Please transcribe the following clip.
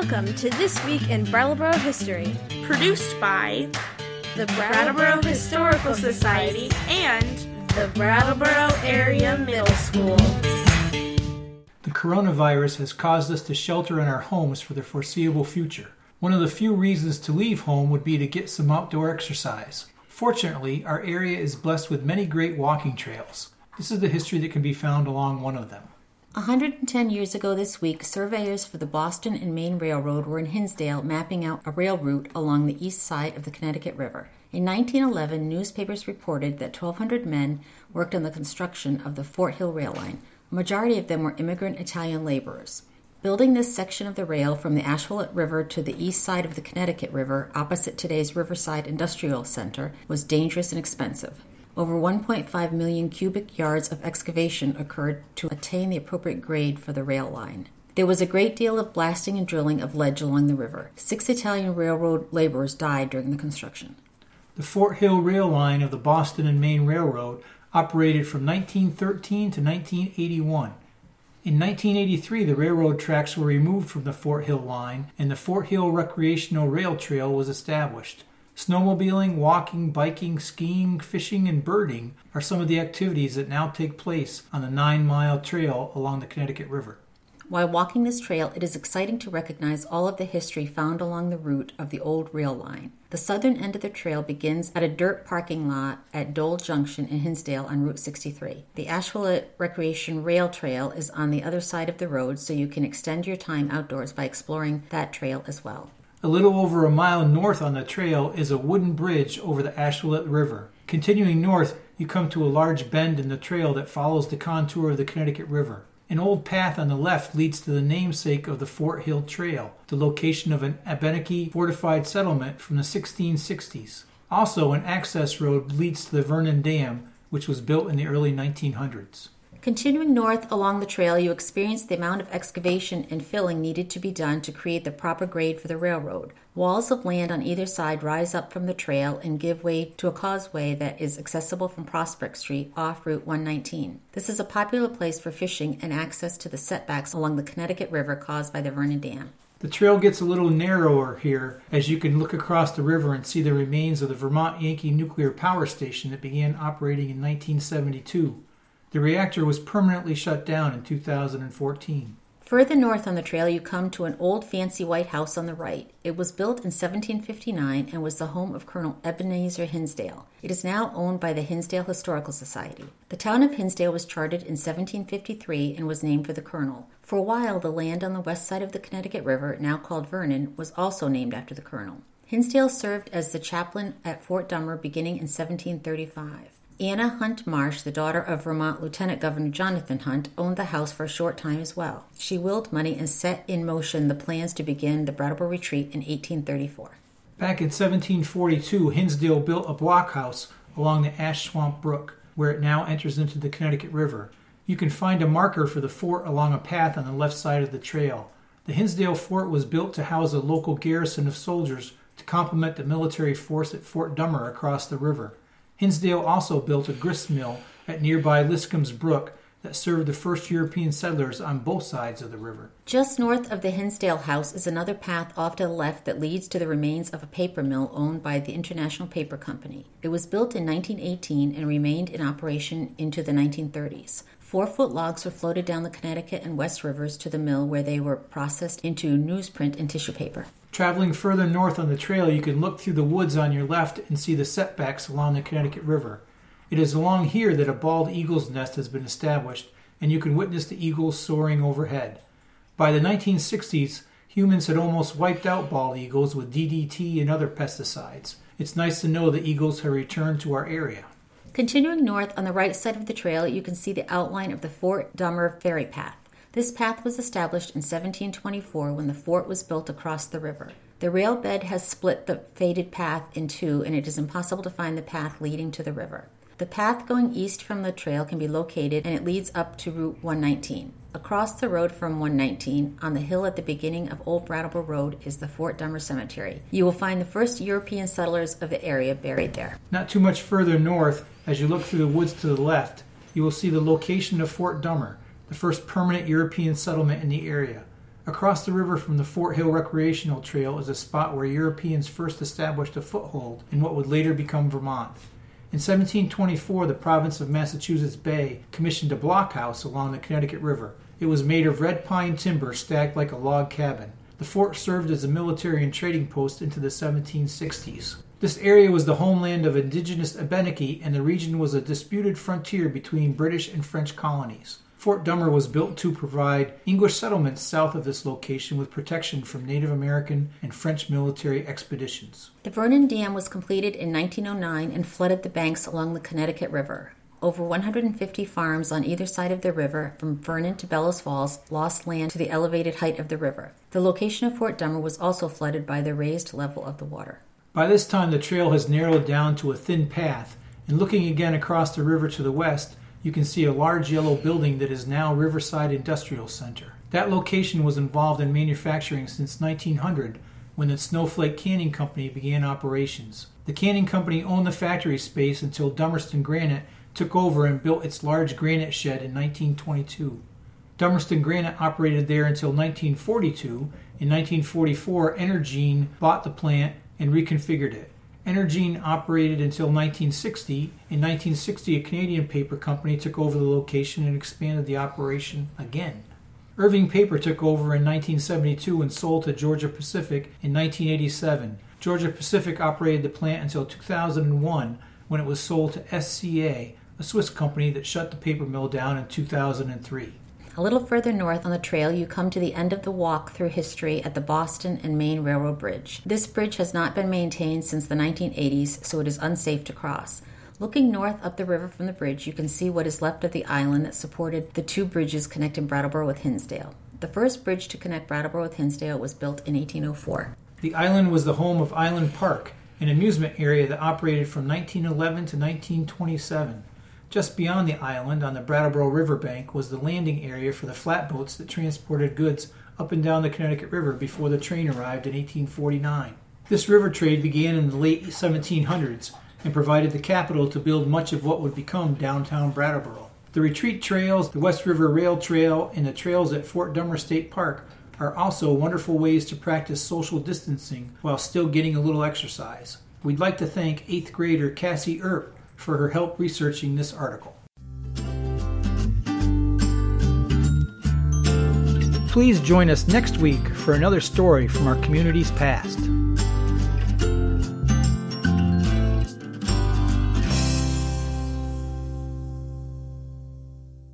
Welcome to This Week in Brattleboro History, produced by the Brattleboro Historical Society and the Brattleboro Area Middle School. The coronavirus has caused us to shelter in our homes for the foreseeable future. One of the few reasons to leave home would be to get some outdoor exercise. Fortunately, our area is blessed with many great walking trails. This is the history that can be found along one of them. 110 years ago this week, surveyors for the Boston and Maine Railroad were in Hinsdale mapping out a rail route along the east side of the Connecticut River. In 1911, newspapers reported that 1,200 men worked on the construction of the Fort Hill rail line. A majority of them were immigrant Italian laborers. Building this section of the rail from the Ashuelot River to the east side of the Connecticut River, opposite today's Riverside Industrial Center, was dangerous and expensive. Over 1.5 million cubic yards of excavation occurred to attain the appropriate grade for the rail line. There was a great deal of blasting and drilling of ledge along the river. Six Italian railroad laborers died during the construction. The Fort Hill rail line of the Boston and Maine Railroad operated from 1913 to 1981. In 1983, the railroad tracks were removed from the Fort Hill line and the Fort Hill Recreational Rail Trail was established. Snowmobiling, walking, biking, skiing, fishing, and birding are some of the activities that now take place on the nine mile trail along the Connecticut River. While walking this trail, it is exciting to recognize all of the history found along the route of the old rail line. The southern end of the trail begins at a dirt parking lot at Dole Junction in Hinsdale on Route 63. The Ashuelot Recreation Rail Trail is on the other side of the road, so you can extend your time outdoors by exploring that trail as well. A little over a mile north on the trail is a wooden bridge over the Ashuelot River. Continuing north, you come to a large bend in the trail that follows the contour of the Connecticut River. An old path on the left leads to the namesake of the Fort Hill Trail, the location of an Abenaki fortified settlement from the 1660s. Also, an access road leads to the Vernon Dam, which was built in the early 1900s. Continuing north along the trail, you experience the amount of excavation and filling needed to be done to create the proper grade for the railroad. Walls of land on either side rise up from the trail and give way to a causeway that is accessible from Prospect Street off Route 119. This is a popular place for fishing and access to the setbacks along the Connecticut River caused by the Vernon Dam. The trail gets a little narrower here as you can look across the river and see the remains of the Vermont Yankee Nuclear Power Station that began operating in 1972. The reactor was permanently shut down in 2014. Further north on the trail, you come to an old fancy white house on the right. It was built in 1759 and was the home of Colonel Ebenezer Hinsdale. It is now owned by the Hinsdale Historical Society. The town of Hinsdale was chartered in 1753 and was named for the colonel. For a while, the land on the west side of the Connecticut River, now called Vernon, was also named after the colonel. Hinsdale served as the chaplain at Fort Dummer beginning in 1735. Anna Hunt Marsh, the daughter of Vermont Lieutenant Governor Jonathan Hunt, owned the house for a short time as well. She willed money and set in motion the plans to begin the Brattleboro Retreat in 1834. Back in 1742, Hinsdale built a blockhouse along the Ash Swamp Brook, where it now enters into the Connecticut River. You can find a marker for the fort along a path on the left side of the trail. The Hinsdale Fort was built to house a local garrison of soldiers to complement the military force at Fort Dummer across the river. Hinsdale also built a grist mill at nearby Liscombe's Brook that served the first European settlers on both sides of the river. Just north of the Hinsdale house is another path off to the left that leads to the remains of a paper mill owned by the International Paper Company. It was built in 1918 and remained in operation into the 1930s. Four foot logs were floated down the Connecticut and West rivers to the mill where they were processed into newsprint and tissue paper. Traveling further north on the trail, you can look through the woods on your left and see the setbacks along the Connecticut River. It is along here that a bald eagle's nest has been established, and you can witness the eagles soaring overhead. By the 1960s, humans had almost wiped out bald eagles with DDT and other pesticides. It's nice to know the eagles have returned to our area. Continuing north on the right side of the trail, you can see the outline of the Fort Dummer ferry path. This path was established in 1724 when the fort was built across the river. The rail bed has split the faded path in two, and it is impossible to find the path leading to the river. The path going east from the trail can be located, and it leads up to Route 119. Across the road from 119, on the hill at the beginning of Old Brattleboro Road, is the Fort Dummer Cemetery. You will find the first European settlers of the area buried there. Not too much further north, as you look through the woods to the left, you will see the location of Fort Dummer, the first permanent European settlement in the area. Across the river from the Fort Hill Recreational Trail is a spot where Europeans first established a foothold in what would later become Vermont. In 1724, the province of Massachusetts Bay commissioned a blockhouse along the Connecticut River. It was made of red pine timber stacked like a log cabin. The fort served as a military and trading post into the 1760s. This area was the homeland of indigenous Abenaki, and the region was a disputed frontier between British and French colonies. Fort Dummer was built to provide English settlements south of this location with protection from Native American and French military expeditions. The Vernon Dam was completed in 1909 and flooded the banks along the Connecticut River. Over 150 farms on either side of the river, from Vernon to Bellows Falls, lost land to the elevated height of the river. The location of Fort Dummer was also flooded by the raised level of the water. By this time, the trail has narrowed down to a thin path, and looking again across the river to the west, you can see a large yellow building that is now Riverside Industrial Center. That location was involved in manufacturing since 1900 when the Snowflake Canning Company began operations. The canning company owned the factory space until Dummerston Granite took over and built its large granite shed in 1922. Dummerston Granite operated there until 1942. In 1944, Energene bought the plant and reconfigured it. Energene operated until 1960. In 1960, a Canadian paper company took over the location and expanded the operation again. Irving Paper took over in 1972 and sold to Georgia Pacific in 1987. Georgia Pacific operated the plant until 2001 when it was sold to SCA, a Swiss company that shut the paper mill down in 2003. A little further north on the trail, you come to the end of the walk through history at the Boston and Maine Railroad Bridge. This bridge has not been maintained since the 1980s, so it is unsafe to cross. Looking north up the river from the bridge, you can see what is left of the island that supported the two bridges connecting Brattleboro with Hinsdale. The first bridge to connect Brattleboro with Hinsdale was built in 1804. The island was the home of Island Park, an amusement area that operated from 1911 to 1927. Just beyond the island, on the Brattleboro River bank, was the landing area for the flatboats that transported goods up and down the Connecticut River before the train arrived in 1849. This river trade began in the late 1700s and provided the capital to build much of what would become downtown Brattleboro. The retreat trails, the West River Rail Trail, and the trails at Fort Dummer State Park are also wonderful ways to practice social distancing while still getting a little exercise. We'd like to thank 8th grader Cassie Earp for her help researching this article. Please join us next week for another story from our community's past.